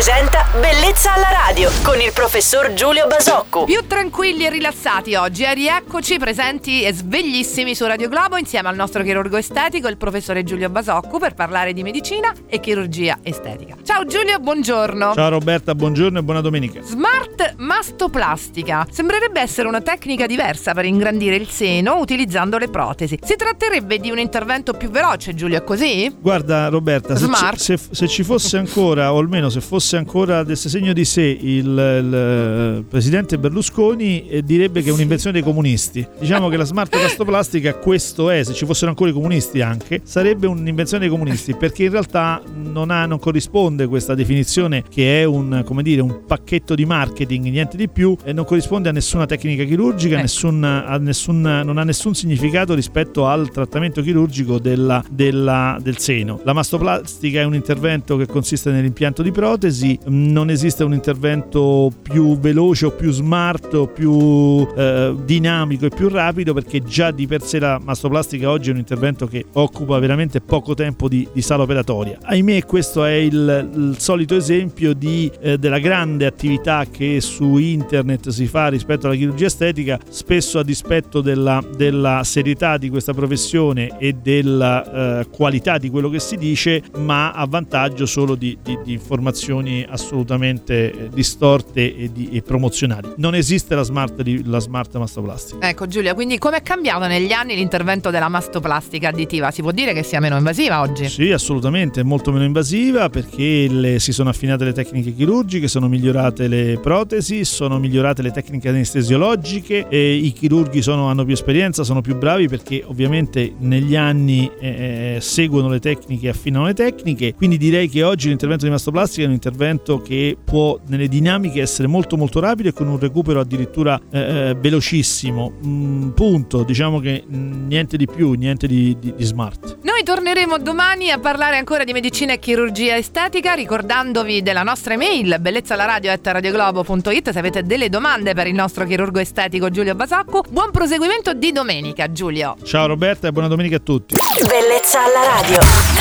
presenta Bellezza alla radio con il professor Giulio Basocco. Più tranquilli e rilassati oggi, e rieccoci presenti e sveglissimi su Radio Globo insieme al nostro chirurgo estetico, il professore Giulio Basocco, per parlare di medicina e chirurgia estetica. Ciao Giulio, buongiorno. Ciao Roberta, buongiorno e buona domenica. Smart mastoplastica. Sembrerebbe essere una tecnica diversa per ingrandire il seno utilizzando le protesi. Si tratterebbe di un intervento più veloce, Giulio, è così? Guarda Roberta, se, se, se ci fosse ancora, o almeno se fosse ancora del segno di sé il, il presidente Berlusconi, eh, direbbe che è un'invenzione dei comunisti. Diciamo che la smart mastoplastica questo è, se ci fossero ancora i comunisti anche, sarebbe un'invenzione dei comunisti, perché in realtà non, ha, non corrisponde questa definizione che è un, come dire, un pacchetto di marketing, niente di più, e non corrisponde a nessuna tecnica chirurgica, Eh. nessun- a nessun- non ha nessun significato rispetto al trattamento chirurgico della- della- del seno. La mastoplastica è un intervento che consiste nell'impianto di protesi, non esiste un intervento più veloce o più smart o più eh, dinamico e più rapido perché già di per sé la mastoplastica oggi è un intervento che occupa veramente poco tempo di, di sala operatoria. Ahimè questo è il, il solito esempio di, eh, della grande attività che su internet si fa rispetto alla chirurgia estetica, spesso a dispetto della, della serietà di questa professione e della eh, qualità di quello che si dice, ma a vantaggio solo di, di- di informazioni assolutamente eh, distorte e, di- e promozionali. Non esiste la smart, la smart mastoplastica. Ecco Giulia, quindi come è cambiato negli anni l'intervento della mastoplastica additiva? Si può dire che sia meno invasiva oggi? Sì, assolutamente, è molto meno invasiva perché le- si sono affinate le tecniche chirurgiche, sono migliorate le protesi, sono migliorate le tecniche anestesiologiche e i chirurghi sono- hanno più esperienza, sono più bravi perché ovviamente negli anni eh, seguono le tecniche, affinano le tecniche, quindi direi che oggi l'intervento di mastoplastica è un intervento che può nelle dinamiche essere molto molto rapido e con un recupero addirittura eh, eh, velocissimo. Mm, punto, diciamo che mm, niente di più, niente di- di- di smart. Noi torneremo domani a parlare ancora di medicina e chirurgia estetica, ricordandovi della nostra email bellezzalaradio.radioglobo.it se avete delle domande per il nostro chirurgo estetico Giulio Basacco. Buon proseguimento di domenica, Giulio. Ciao Roberta e buona domenica a tutti. Bellezza alla radio.